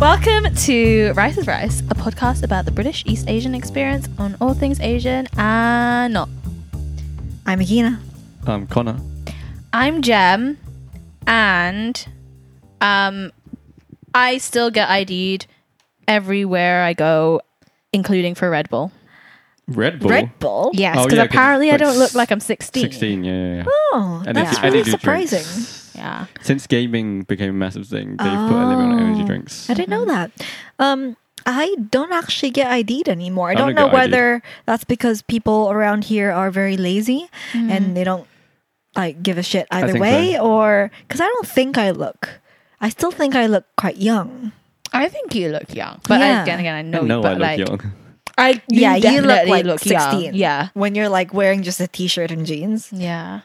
Welcome to Rice is Rice, a podcast about the British East Asian experience on all things Asian and not. I'm Akina. Um, Connor. I'm Jem, and um, I still get ID'd everywhere I go, including for Red Bull. Red Bull. Red Bull. Yes, Oh, because yeah, 'cause apparently I like don't look like I'm 16. 16, yeah, yeah, yeah. Oh, And that's if you- and really you do drinks. surprising. Yeah. Since gaming became a massive thing, they've put a limit on energy Oh. drinks. I didn't know that. Um, I don't actually get ID'd anymore. I I don't don't know get ID'd. whether that's because people around here are very lazy Mm-hmm. and they don't like give a shit either way, so. or because I don't think I look. I still think I look quite young. I think you look young, but Yeah. again, again, I know, I know you, but I look like, young. I yeah, you look definitely like young. sixteen. Yeah, when you're like wearing just a t-shirt and jeans, yeah.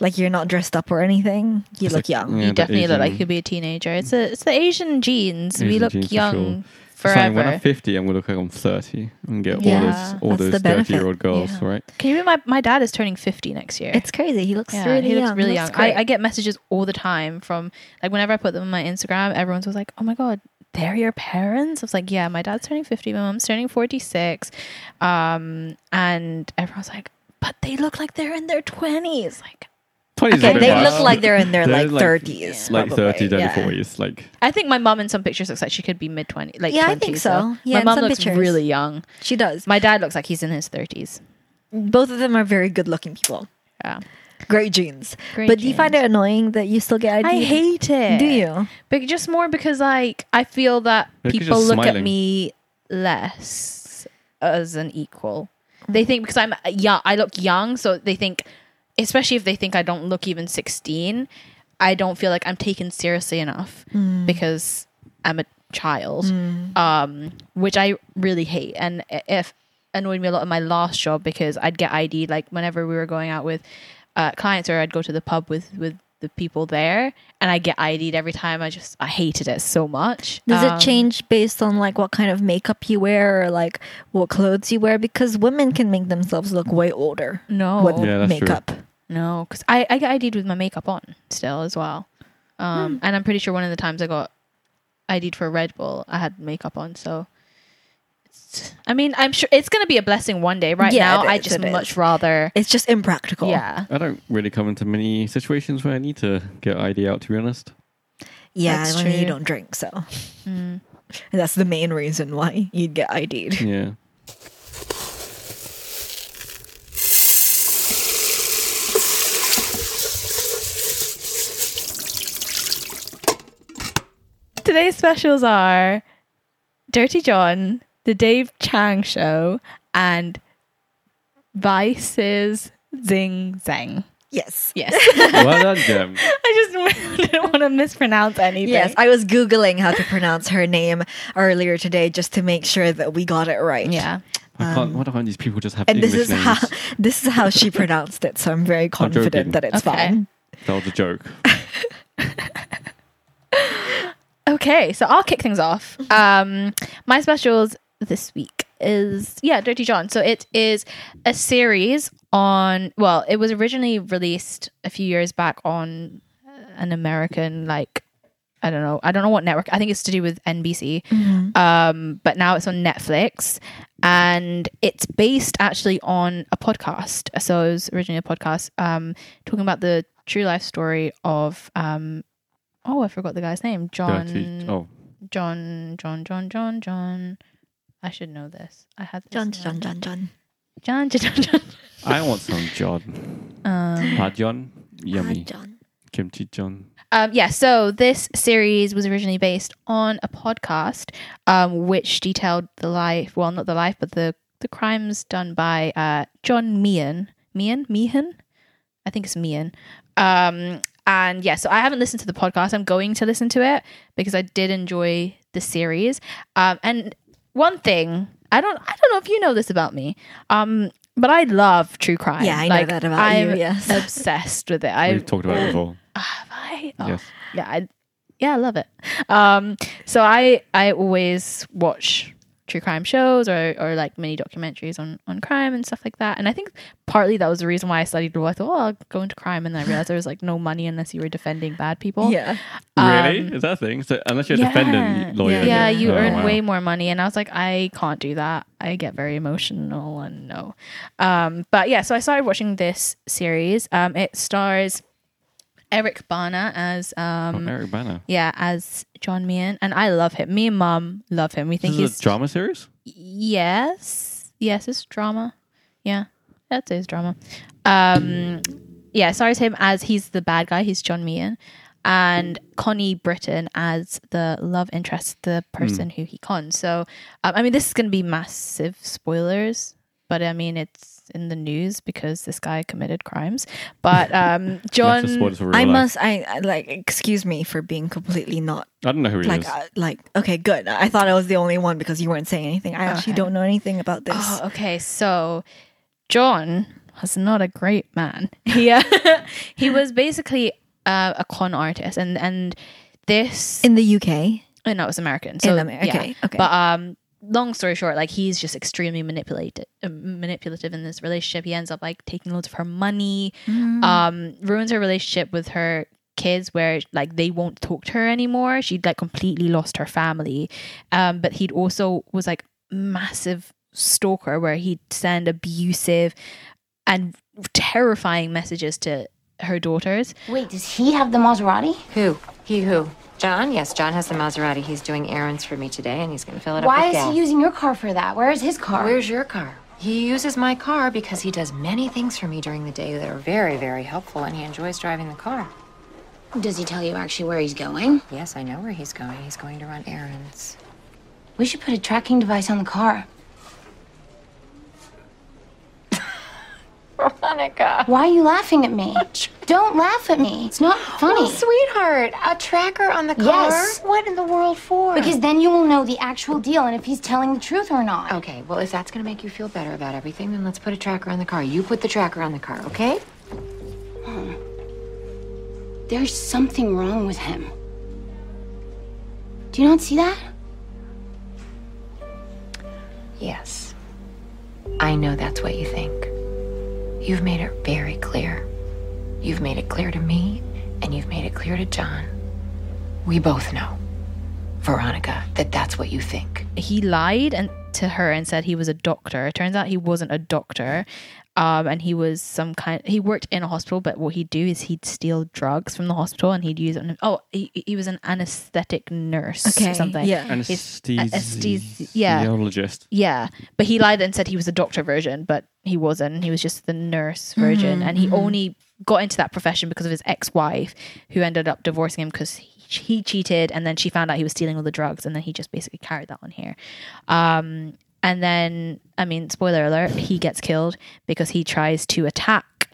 Like you're not dressed up or anything. You It's look like- young. Yeah, you the definitely look like you could be a teenager. It's a, it's the Asian genes. we look genes for young sure. It's like when. I'm 50, I'm going to look like I'm 30 and get Yeah, all those, all those 30 year old girls, Yeah. right? Can you believe my, my dad is turning 50 next year? It's crazy. He looks yeah, really he looks young. really He young. I. I get messages all the time from like whenever I put them on my Instagram, everyone's always like, "Oh my god, they're your parents." I was like, "Yeah, my dad's turning 50, my mom's turning 46," um, and everyone's like, "But they look like they're in their 20s." Like, 20 is a Okay, they much. look like they're in their They're like like- thirties, like 30, early yeah. Like, I think my mom in some pictures looks like she could be mid 20s, like Yeah, I 20s, think so. Yeah, my mom looks pictures. really young. She does. My dad looks like he's in his 30s. Both of them are very good-looking people. Yeah. Great jeans. Great but do you find it annoying that you still get ID? I hate it. Do you? But just more because like I feel that They're people just look at me less as an equal. They think because I'm young, I look young, so they think, especially if they think I don't look even sixteen, I don't feel like I'm taken seriously enough because I'm a child, um, which I really hate, and i- if annoyed me a lot in my last job because I'd get ID like whenever we were going out with uh, clients or I'd go to the pub with with the people there and I get ID'd every time. I just I hated it so much. Does Um, it change based on like what kind of makeup you wear or like what clothes you wear? Because women can make themselves look way older No, with Yeah, that's true. Makeup. no, because I I get ID'd with my makeup on still as well, um, and I'm pretty sure one of the times I got ID'd for Red Bull, I had makeup on. So, it's, I mean, I'm sure it's gonna be a blessing one day. Right Yeah, now, it I just much is. rather, It's just impractical. yeah. I don't really come into many situations where I need to get ID out, to be honest. Yeah, That's I mean, you don't drink, so Mm. that's the main reason why you'd get ID'd. Yeah. Today's specials are Dirty John, The Dave Chang Show, and Vice's Zing Tsjeng. Yes. Yes. well done, Jem. I just didn't want to mispronounce anything. Yes, I was googling how to pronounce her name earlier today just to make sure that we got it right. yeah. I can't. Why do I these people just have Um, And English this is names? how this is how she pronounced it, so I'm very confident joking. that it's Okay. fine. That was a joke. Okay, so I'll kick things off. Um, my specials this week is yeah, Dirty John. So it is a series on. Well, it was originally released a few years back on an American like. I don't know. I don't know what network. I think it's to do with NBC. Um, but now it's on Netflix, and it's based actually on a podcast. So it was originally a podcast um, talking about the true life story of um, oh, I forgot the guy's name. John. Dirty. Oh, John, John, John, John, John. I should know this. I had this John, John, John, John. John, John, John, John. I want some John. Um, Pajon. Yummy. Ah, John. Kimchi John. um, yeah, so this series was originally based on a podcast, um, which detailed the life, well, not the life, but the the crimes done by uh, John Meehan. Meehan? Meehan? I think it's Meehan. Um, and yeah, so I haven't listened to the podcast. I'm going to listen to it because I did enjoy the series. Um, and one thing I don't, I don't know if you know this about me, um, but I love true crime. Yeah, I know that about you, I'm yes. obsessed with it. I We've talked about it before. have I? Oh, Yes. yeah, I, yeah, I love it. Um, so I I always watch true crime shows or, or like mini documentaries on, on crime and stuff like that. And I think partly that was the reason why I studied law. I thought, oh, I'll go into crime. And then I realized there was like no money unless you were defending bad people. Yeah. really? Um, Is that a thing? So unless you're a yeah. defendant lawyer. Yeah, you Oh, earn wow. way more money. And I was like, I can't do that. I get very emotional and no. Um, but yeah, so I started watching this series. Um, it stars Eric Bana as um, Oh, Eric Bana. yeah, as John Meehan. And I love him. Me and mom love him. We This think is he's a drama series? Yes. Yes, it's drama. Yeah. That is his drama. Um yeah, stars him as he's the bad guy, he's John Meehan. And Connie Britton as the love interest, the person who he cons. So, um, I mean, this is going to be massive spoilers, but I mean, it's in the news because this guy committed crimes. But um, John, Massive spoilers for real I life. must. I I- like. Excuse me for being completely not I don't know who he like is. uh, like. Okay, good. I thought I was the only one because you weren't saying anything. I actually Okay. don't know anything about this. Oh, okay. So John was not a great man. He uh, he was basically uh, a con artist, and and this In the UK. oh, no, it was American. So Amer- yeah. okay, okay. But um, long story short, like he's just extremely manipulated, uh, manipulative in this relationship. He ends up like taking loads of her money, Mm. um, ruins her relationship with her kids where like they won't talk to her anymore she'd like completely lost her family um but he'd also was like massive stalker where he'd send abusive and terrifying messages to her daughters Wait, does he have the Maserati? Who? He who? John? Yes, John has the Maserati. He's doing errands for me today and he's going to fill it up Why with is gas. he using your car for that? Where is his car? Where's your car? He uses my car because he does many things for me during the day that are very, very helpful and he enjoys driving the car. Does he tell you actually where he's going? Yes, I know where he's going. He's going to run errands. We should put a tracking device on the car. Veronica. Why are you laughing at me? Don't laugh at me. It's not funny. Oh, sweetheart, a tracker on the car? Yes. What in the world for? because then you will know the actual deal and if he's telling the truth or not. Okay, well, if that's going to make you feel better about everything, then let's put a tracker on the car. You put the tracker on the car, okay? Hmm. There's something wrong with him. Do you not see that? Yes. I know that's what you think. You've made it very clear. You've made it clear to me, and you've made it clear to John. We both know, Veronica, that that's what you think. he lied and to her and said he was a doctor. It turns out he wasn't a doctor. Um, and he was some kind. He worked in a hospital, but what he'd do is he'd steal drugs from the hospital and he'd use it. On, oh, he, he was an anesthetic nurse Okay, or something. yeah. Anesthesi- yeah. Anesthesiologist. Yeah, but he lied and said he was a doctor version, but he wasn't. He was just the nurse version, and he only got into that profession because of his ex-wife, who ended up divorcing him because he, he cheated, and then she found out he was stealing all the drugs, and then he just basically carried that on here. Um, and then, I mean, spoiler alert, he gets killed because he tries to attack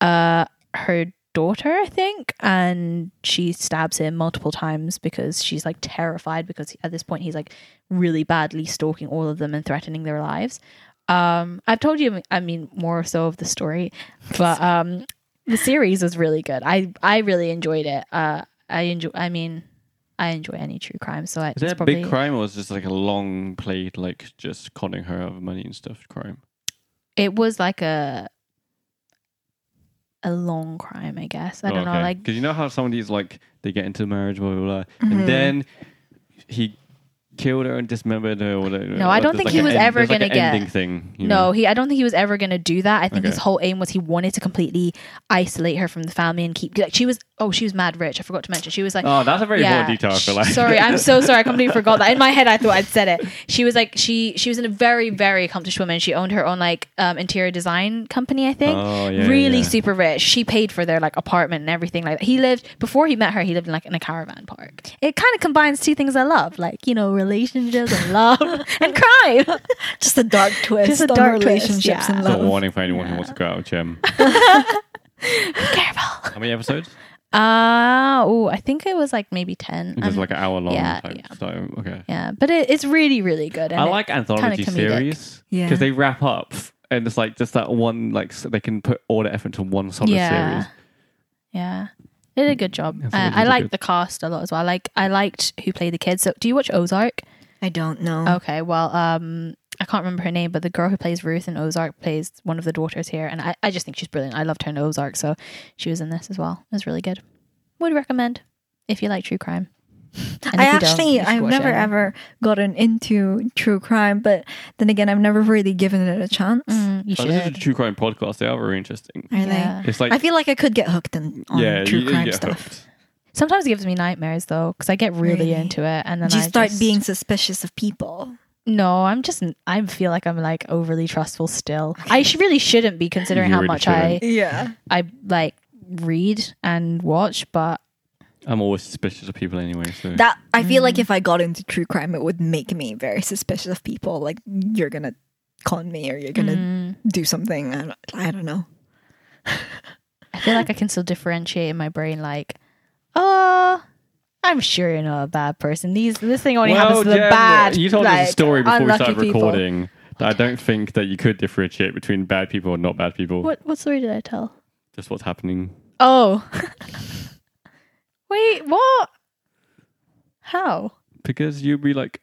uh, her daughter, I think, and she stabs him multiple times because she's like terrified because at this point he's like really badly stalking all of them and threatening their lives. Um, I've told you, I mean, more so of the story, but um, the series was really good. I I really enjoyed it. Uh, I enjoy. I mean, I enjoy any true crime. So I, Is it's that a probably big crime or was just like a long played, like just conning her out of money and stuff crime? it was like a a long crime, I guess. I don't know, like because you know how some of these like they get into marriage, blah blah blah, Mm-hmm. and then he killed her and dismembered her. Or whatever. No, I don't think like he was end- ever like gonna get- thing. you No, he. I don't think he was ever going to do that. I think his whole aim was he wanted to completely isolate her from the family and keep. Like she was. Oh, she was mad rich. I forgot to mention. She was like. Oh, that's a very important detail. I feel like. Sorry, I'm so sorry. I completely forgot that. In my head, I thought I'd said it. She was like she. She was in a very very accomplished woman. She owned her own like um, interior design company. I think. Oh, yeah, really yeah. super rich. She paid for their like apartment and everything like that. He lived before he met her. He lived in like in a caravan park. It kind of combines two things I love, like you know relationships and love and crime. Just a dark twist Just a on dark twist, relationships yeah. and So a love. warning for anyone who wants to go out with Jem. Careful. How many episodes? Uh oh, I think it was like maybe ten. Just Um, like an hour long. yeah, type. yeah. So okay. yeah, but it, it's really really good. And I it- like anthology comedic. series Yeah. because they wrap up and it's like just that one like s- they can put all the effort into one solid yeah, series. yeah. They did a good job. Yeah, Uh, so I they did liked good. the cast a lot as well. Like I liked who played the kids. So, do you watch Ozark? I don't know. Okay, well, um, I can't remember her name, but the girl who plays Ruth in Ozark plays one of the daughters here, and I, I just think she's brilliant. I loved her in Ozark, so she was in this as well. It was really good. Would recommend if you like true crime. And I if you don't, actually, I've never it. ever gotten into true crime, but then again, I've never really given it a chance. Mm, you I listened to should. true crime podcast. They are very interesting. Are Yeah. It's like? I feel like I could get hooked in, on yeah, true you, you crime get stuff. hooked. Sometimes it gives me nightmares though, because I get really, Really? into it, and then Do you I start just- being suspicious of people? No, I'm just. I feel like I'm like overly trustful still. I sh- really shouldn't be considering You how really much I Yeah. I like read and watch, but I'm always suspicious of people anyway. So That I feel Mm. like if I got into true crime, it would make me very suspicious of people. Like you're gonna con me or you're gonna mm, do something. I don't, I don't know. I feel like I can still differentiate in my brain. Like, oh, I'm sure you're not a bad person. These this thing only happens to the Jem, bad. You told like, us a story before we started people. recording. That I don't think that you could differentiate between bad people and not bad people. What what story did I tell? Just what's happening. Oh, wait, what? How? Because you'd be like,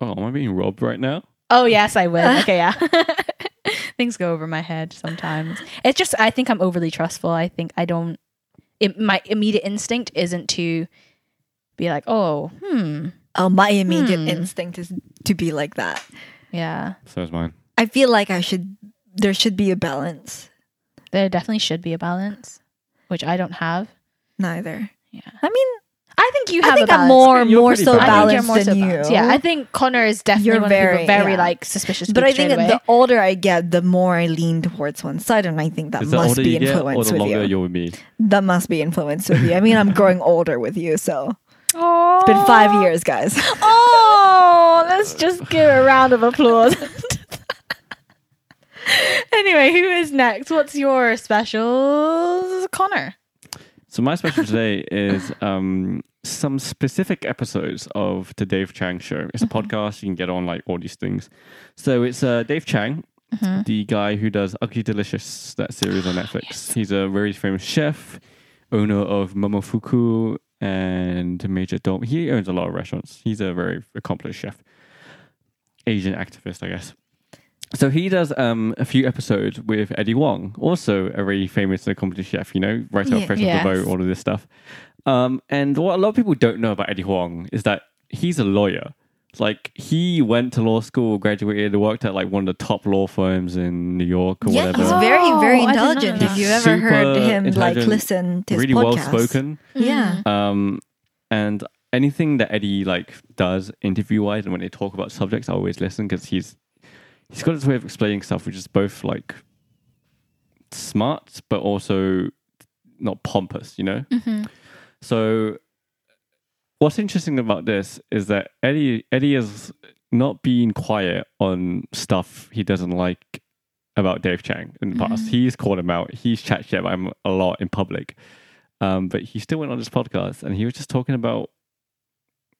"Oh, am I being robbed right now?" Oh yes, I will. Okay, yeah. Things go over my head sometimes. It's just I think I'm overly trustful. I think I don't. It, my immediate instinct isn't to be like, oh, hmm, Oh, my immediate Hmm. instinct is to be like that. yeah. So is mine. I feel like I should. There should be a balance. There definitely should be a balance, which I don't have. Neither. Yeah. I mean, I think you I have. think a I'm more You're more so balanced. I think you're balanced more so than you. balanced. Yeah, I think Connor is definitely You're one very- of people very yeah. like suspicious. But I think straight the older I get, the more I lean towards one side, and I think that Is the must older be you get, or influence the with you. you're with me? That must be influenced with you. I mean, I'm growing older with you, so Aww. it's been five years, guys. Oh, let's just give a round of applause. anyway, who is next? What's your special, Connor? So my special today is um, some specific episodes of the Dave Chang Show. It's a podcast you can get on like all these things. So it's uh, Dave Chang, the guy who does Ugly Delicious, that series on Netflix. He's a very famous chef, owner of Momofuku and Majordomo. He owns a lot of restaurants. He's a very accomplished chef, Asian activist, I guess. So he does um, a few episodes with Eddie Huang, also a very famous and accomplished chef, you know, Yeah. of Fresh Yes. off the Boat, all of this stuff. Um, and what a lot of people don't know about Eddie Huang is that he's a lawyer. Like he went to law school, graduated, worked at like one of the top law firms in New York or yeah, whatever. he's very, very Oh, I did not intelligent. know If you ever heard him like listen to his really well spoken. yeah, Um, and anything that Eddie like does interview wise, and when they talk about subjects, I always listen because he's he's got his way of explaining stuff, which is both like smart but also not pompous, you know. So, what's interesting about this is that Eddie Eddie has not been quiet on stuff he doesn't like about Dave Chang in the past. He's called him out. He's chat shit about him a lot in public. Um, but he still went on this podcast and he was just talking about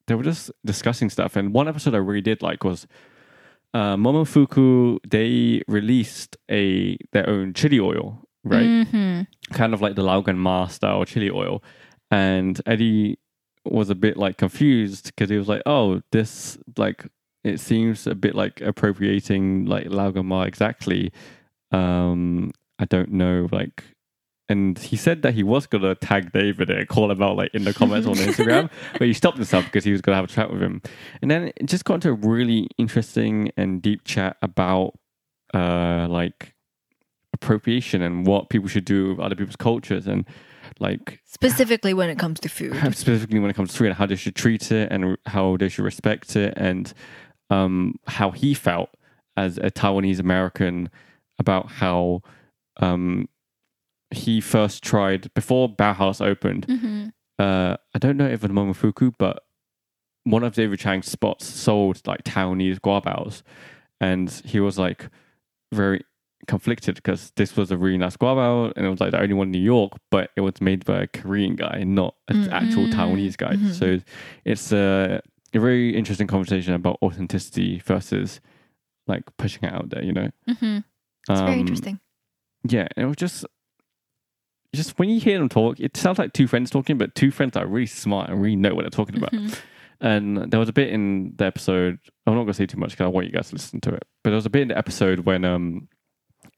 they were just discussing stuff. And one episode I really did like was uh, Momofuku. They released a their own chili oil, right? Mm-hmm. kind of like the Lao Gan Ma style chili oil. And Eddie was a bit like confused because he was like, "Oh, this like it seems a bit like appropriating like Lao Gan exactly." Um, I don't know, like. And he said that he was gonna tag David and call him out like in the comments on Instagram, but he stopped himself because he was gonna have a chat with him. And then it just got into a really interesting and deep chat about uh like appropriation and what people should do with other people's cultures and like specifically when it comes to food. specifically when it comes to food and how they should treat it and how they should respect it and um, how he felt as a Taiwanese American about how um, he first tried before Baohaus opened. Mm-hmm. Uh, I don't know if it's Momofuku, but one of David Chang's spots sold like Taiwanese guabaos, and he was like very conflicted because this was a really nice guabao and it was like the only one in New York, but it was made by a Korean guy, not an actual Taiwanese guy. So it's a, a very interesting conversation about authenticity versus like pushing it out there, you know. Mm-hmm. It's very Um, interesting. Yeah, it was just just when you hear them talk, it sounds like two friends talking, but two friends that are really smart and really know what they're talking about. and there was a bit in the episode. I'm not gonna say too much because I want you guys to listen to it. But there was a bit in the episode when um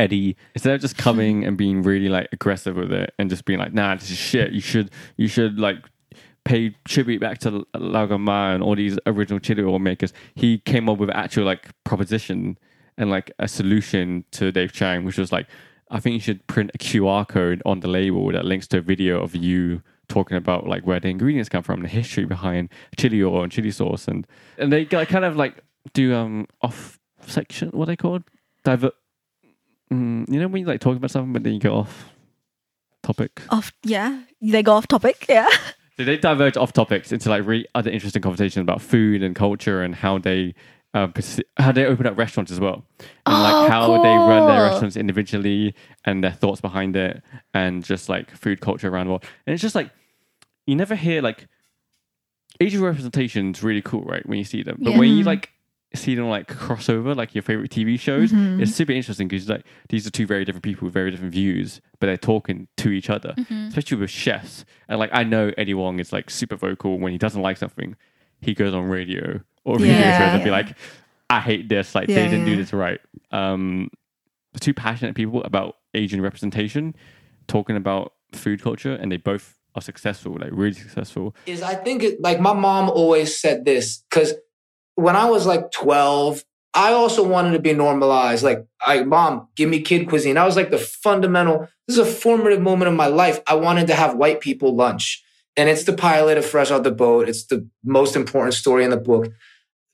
Eddie instead of just coming and being really like aggressive with it and just being like, nah, this is shit. You should you should like pay tribute back to Lao Gan Ma and all these original chili oil makers. He came up with actual like proposition and like a solution to Dave Chang, which was like, I think you should print a QR code on the label that links to a video of you talking about like where the ingredients come from, the history behind chili oil and chili sauce, and and they like, kind of like do um off section what they called divert. Mm, you know when you like talk about something but then you go off topic. Off, yeah, they go off topic. Yeah. So they diverge off topics into like really other interesting conversations about food and culture and how they perce- how they open up restaurants as well, and Oh, like how they run their restaurants individually and their thoughts behind it, and just like food culture around the world. And it's just like you never hear like Asian representation is really cool, right? When you see them, but when you like see them like crossover, like your favorite TV shows, it's super interesting because like these are two very different people with very different views, but they're talking to each other, especially with chefs. And like I know Eddie Huang is like super vocal when he doesn't like something, he goes on radio or video Yeah. shows and be like, "I hate this. Like Yeah, they didn't do this right." Um, two passionate people about Asian representation, talking about food culture, and they both are successful, like really successful. is I think it, like my mom always said this because when I was like 12, I also wanted to be normalized. Like, I, mom, give me kid cuisine. I was like the fundamental, this is a formative moment of my life. I wanted to have white people lunch. And it's the pilot of Fresh Out the Boat. It's the most important story in the book.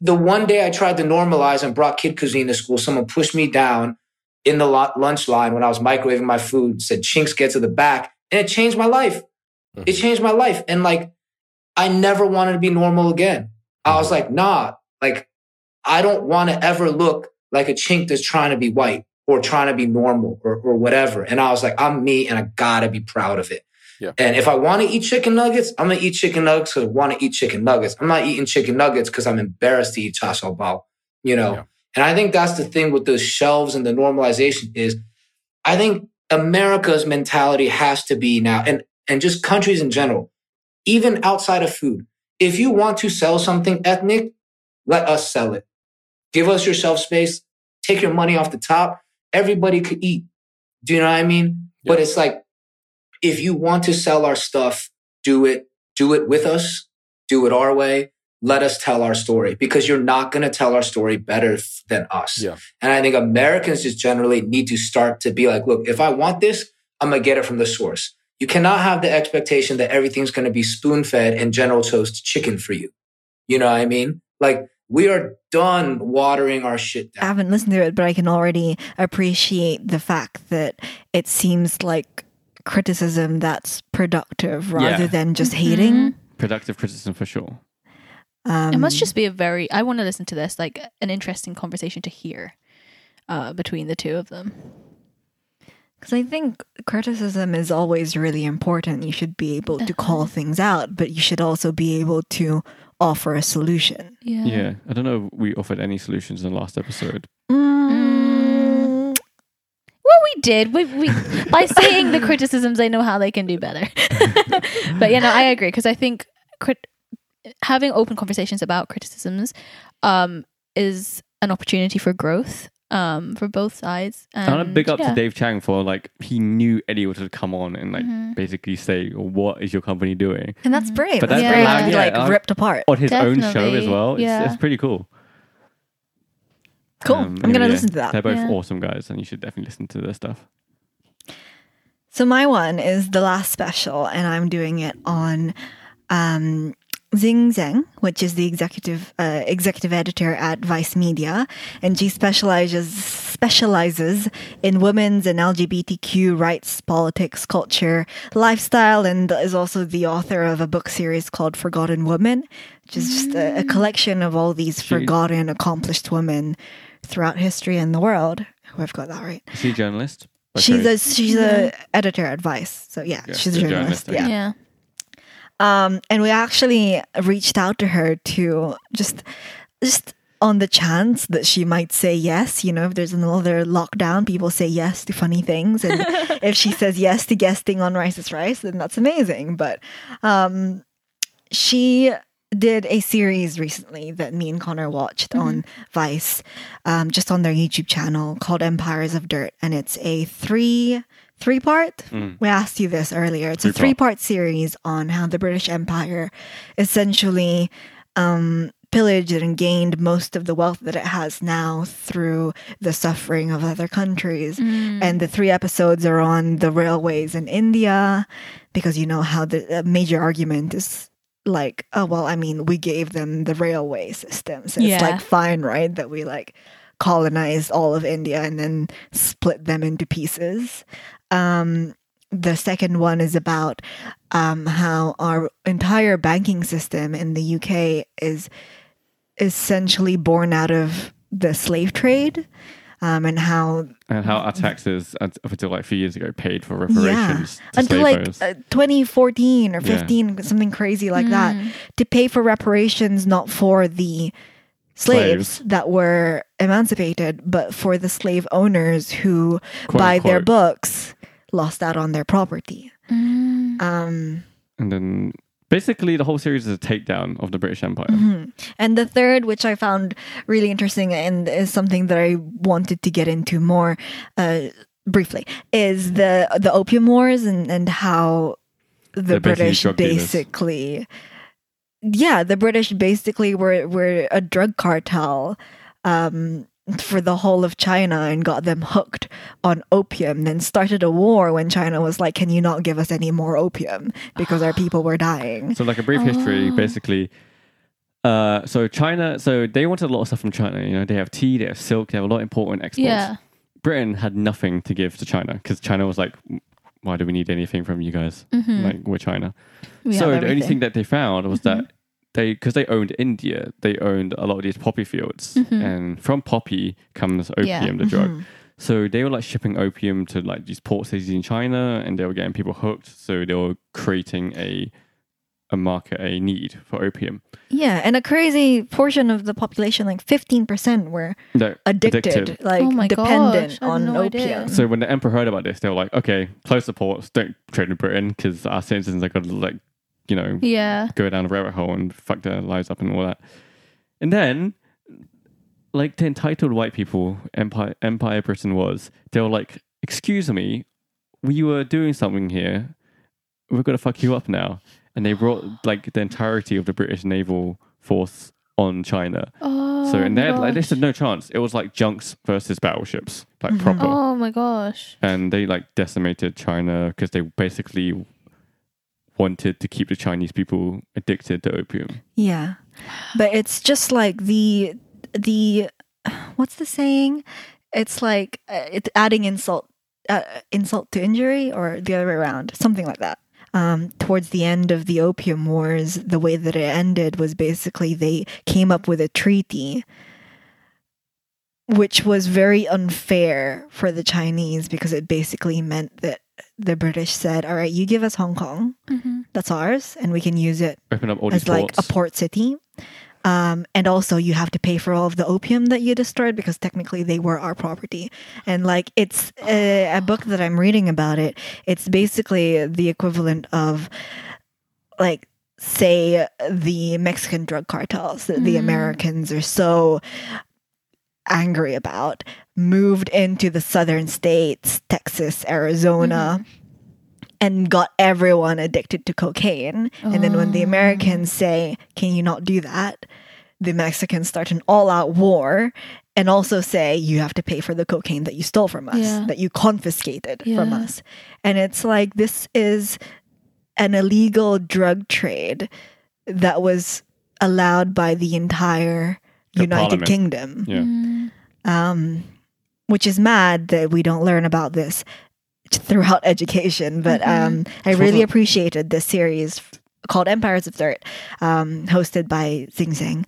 The one day I tried to normalize and brought kid cuisine to school, someone pushed me down in the lunch line when I was microwaving my food, said, Chinks, get to the back. And it changed my life. It mm-hmm. changed my life. And like, I never wanted to be normal again. I was mm-hmm. like, nah, like, I don't want to ever look like a chink that's trying to be white or trying to be normal or, or whatever. And I was like, I'm me and I gotta be proud of it. Yeah. And if I want to eat chicken nuggets, I'm gonna eat chicken nuggets because I want to eat chicken nuggets. I'm not eating chicken nuggets because I'm embarrassed to eat cha shao bao, you know? Yeah. And I think that's the thing with the shelves and the normalization is I think America's mentality has to be now, and, and just countries in general, even outside of food. If you want to sell something ethnic, let us sell it. Give us your shelf space, take your money off the top. Everybody could eat. Do you know what I mean? But it's like, if you want to sell our stuff, do it, do it with us, do it our way. Let us tell our story because you're not going to tell our story better than us. Yeah. And I think Americans just generally need to start to be like, look, if I want this, I'm going to get it from the source. You cannot have the expectation that everything's going to be spoon fed and General Toast chicken for you. You know what I mean? Like, we are done watering our shit down. I haven't listened to it, but I can already appreciate the fact that it seems like criticism that's productive rather Yeah. than just hating. Productive criticism for sure. Um, It must just be a very. I want to listen to this, like an interesting conversation to hear uh, between the two of them. Because I think criticism is always really important. You should be able to call things out, but you should also be able to offer a solution. Yeah. Yeah, I don't know if we offered any solutions in the last episode. Mm, Well, we did. We, we by saying the criticisms, they know how they can do better. but you know, I agree because I think crit- having open conversations about criticisms um, is an opportunity for growth um, for both sides. I want to big up yeah. to Dave Chang for like he knew Eddie was to come on and like Mm-hmm. basically say what is your company doing and that's brave. But that's that's brave allowed- to be yeah, like I- ripped apart. on his own show as well. Yeah. it's pretty cool. Cool. Um, I'm anyway, gonna yeah, listen to that. They're both Yeah. awesome guys, and you should definitely listen to their stuff. So my one is the last special, and I'm doing it on um, Zing Tsjeng, which is the executive uh, executive editor at Vice Media, and she specializes specializes in women's and LGBTQ rights, politics, culture, lifestyle, and is also the author of a book series called Forgotten Women, which is just a, a collection of all these forgotten, accomplished women throughout history and the world. Who I've got that right. Is he a journalist? by She's trade? a she's a editor at Vice, so yeah, Yeah, she's a a journalist. journalist, yeah. Yeah. Um, and we actually reached out to her to just just on the chance that she might say yes. You know, if there's another lockdown, people say yes to funny things, and if she says yes to guesting on Rice is Rice, then that's amazing. But um, she did a series recently that me and Connor watched on Vice, um, just on their YouTube channel called Empires of Dirt, and it's a three three part. We asked you this earlier. It's a Three-part. three part series on how the British Empire essentially um, pillaged and gained most of the wealth that it has now through the suffering of other countries. And the three episodes are on the railways in India, because you know how the uh, major argument is like, oh, well, I mean, we gave them the railway system. So Yeah. it's like fine, right? That we like colonized all of India and then split them into pieces. Um, the second one is about um, how our entire banking system in the UK is essentially born out of the slave trade, um, and how And how our taxes, up until like a few years ago, paid for yeah reparations to until slave like uh, 2014 or Yeah. 15, something crazy like that, to pay for reparations not for the slaves, Slaves. that were emancipated, but for the slave owners who, Quote, by their books, lost out on their property. Um, and then basically the whole series is a takedown of the British Empire. Mm-hmm. And the third, which I found really interesting and is something that I wanted to get into more uh, briefly, is the the opium wars and, and how the They're British drug basically, yeah, the British basically were were a drug cartel. Um, for the whole of China and got them hooked on opium, then started a war when China was like, Can you not give us any more opium? Because our people were dying. So like a brief history, basically. Uh, so China, so they wanted a lot of stuff from China. You know, they have tea, they have silk, they have a lot of important exports. Yeah. Britain had nothing to give to China because China was like, why do we need anything from you guys? Mm-hmm. Like we're China. We so the only thing that they found was that mm-hmm. they, because they owned India, they owned a lot of these poppy fields, mm-hmm. and from poppy comes opium, Yeah. the drug. So they were like shipping opium to like these port cities in China, and they were getting people hooked. So they were creating a a market, a need for opium. Yeah, and a crazy portion of the population, like 15%, were They're addicted, like Oh my dependent gosh, on no idea. opium. So when the emperor heard about this, they were like, "Okay, close the ports. Don't trade with Britain because our citizens are going to like, you know, Yeah. go down a rabbit hole and fuck their lives up and all that." And then, like the entitled white people, Empire Empire Britain was, they were like, "Excuse me, we were doing something here. We're gonna fuck you up now." And they brought like the entirety of the British naval force on China. Oh, So and my they had, like they gosh. said no chance. It was like junks versus battleships, like proper Oh my gosh. and they like decimated China because they basically wanted to keep the Chinese people addicted to opium. Yeah. But it's just like the the what's the saying? It's like uh, it's adding insult uh, insult to injury or the other way around, something like that. Um, towards the end of the opium wars, the way that it ended was basically they came up with a treaty which was very unfair for the Chinese because it basically meant that the British said, "All right, you give us Hong Kong, that's ours, and we can use it Open up all as like ports. a port city. Um, and also, you have to pay for all of the opium that you destroyed because technically they were our property. And like, it's a, a book that I'm reading about it. It's basically the equivalent of like, say, the Mexican drug cartels that the mm-hmm. Americans are so angry about moved into the southern states, Texas, Arizona mm-hmm. And got everyone addicted to cocaine. And then when the Americans say, Can you not do that? The Mexicans start an all out war and also say, You have to pay for the cocaine that you stole from us, Yeah. that you confiscated from us. And it's like, this is an illegal drug trade that was allowed by the entire The United parliament. Kingdom yeah. um, which is mad that we don't learn about this throughout education. But um, I really appreciated this series called Empires of Dirt, um, hosted by Zing Tsjeng.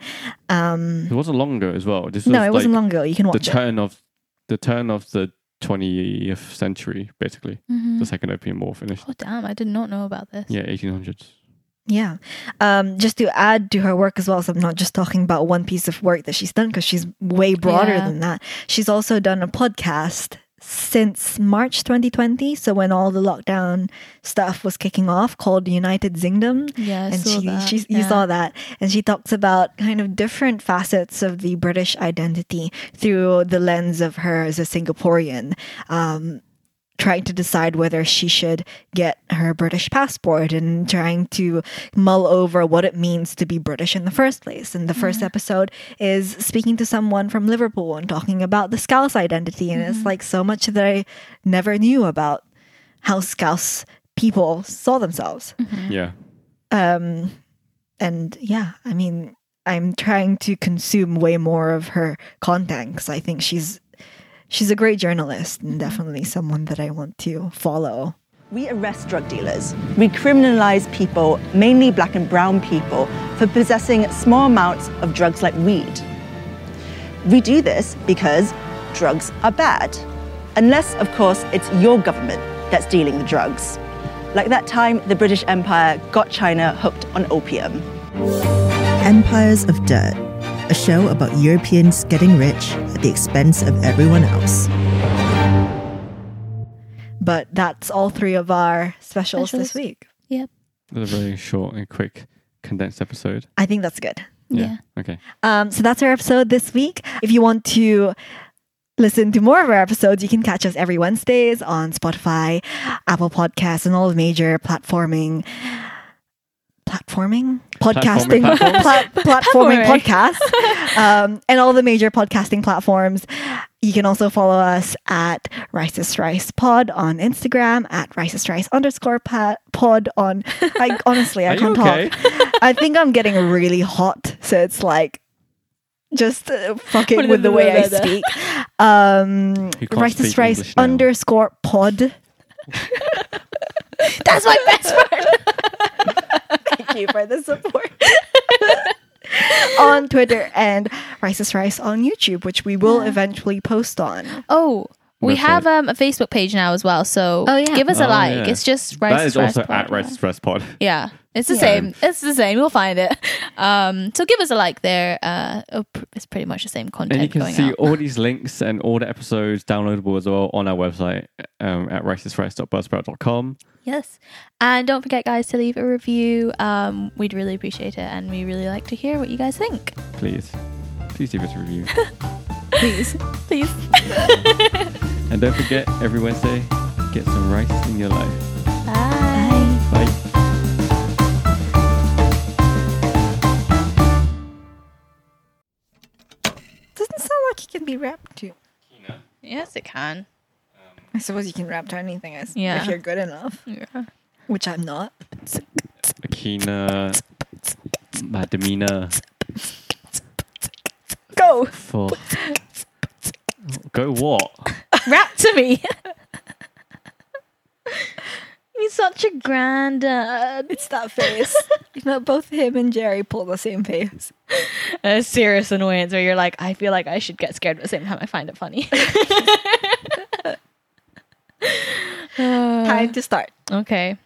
Um, It wasn't long ago as well. This was no, it wasn't like long ago. You can the watch it. turn of the turn of the 20th century, basically. Mm-hmm. The second opium war finished. Oh damn! I did not know about this. Yeah, 1800s. Yeah. Um, just to add to her work as well, so I'm not just talking about one piece of work that she's done because she's way broader Yeah. than that. She's also done a podcast since March 2020. So when all the lockdown stuff was kicking off, called United Zingdom. Yeah, I and saw she, that, she you yeah. saw that, and she talks about kind of different facets of the British identity through the lens of her as a Singaporean. Um, trying to decide whether she should get her British passport and trying to mull over what it means to be British in the first place. And the first mm-hmm. episode is speaking to someone from Liverpool and talking about the Scouse identity. And it's mm-hmm. like so much that I never knew about how Scouse people saw themselves. Mm-hmm. Yeah. Um, and yeah, I mean, I'm trying to consume way more of her content because I think she's she's a great journalist and mm-hmm. definitely someone that I want to follow. We arrest drug dealers. We criminalize people, mainly black and brown people, for possessing small amounts of drugs like weed. We do this because drugs are bad. Unless, of course, it's your government that's dealing the drugs. Like that time the British Empire got China hooked on opium. Empires of Dirt, a show about Europeans getting rich at the expense of everyone else. But that's all three of our specials, Specials. this week. Yep. It was a very short and quick, condensed episode. I think that's good. Yeah. Okay. Um, so that's our episode this week. If you want to listen to more of our episodes, you can catch us every Wednesdays on Spotify, Apple Podcasts, and all the major platforming platforming podcasting Platforming plat- platforming Platforming. podcasts um, and all the major podcasting platforms you can also follow us at Rice's Rice Pod on Instagram at Rice's Rice underscore pa- pod on I honestly I can't okay? talk I think I'm getting really hot so it's like just uh, fucking with the is way I it? speak um You can't Rice's Rice now. underscore pod That's my best part. Thank you for the support. on Twitter and Rice's Rice on YouTube, which we will eventually post on. Oh, we have um, a Facebook page now as well. So Oh, yeah. give us a Oh, like. yeah. It's just Rice that is Rice also Pod. at Rice's Rice Pod. Yeah, it's the Yeah. same. It's the same. You'll find it. Um, so give us a like there. Uh, oh, pr- it's pretty much the same content And you can going see out. all these links and all the episodes downloadable as well on our website um, at ricesrice.buzzsprout.com. Yes, and don't forget, guys, to leave a review. Um, we'd really appreciate it, and we really like to hear what you guys think. Please, please leave us a review. Please, please. And don't forget, every Wednesday, get some rice in your life. Bye. Bye. Doesn't sound like it can be wrapped to. Yes, it can. I suppose you can wrap to anything as- Yeah. if you're good enough, Yeah. which I'm not. Akina, Madamina, Go! for. Go what? Rap to me. He's such a granddad. It's that face. you know, both him and Jerry pull the same face. A serious annoyance where you're like, I feel like I should get scared but at the same time I find it funny. Time to start. okay.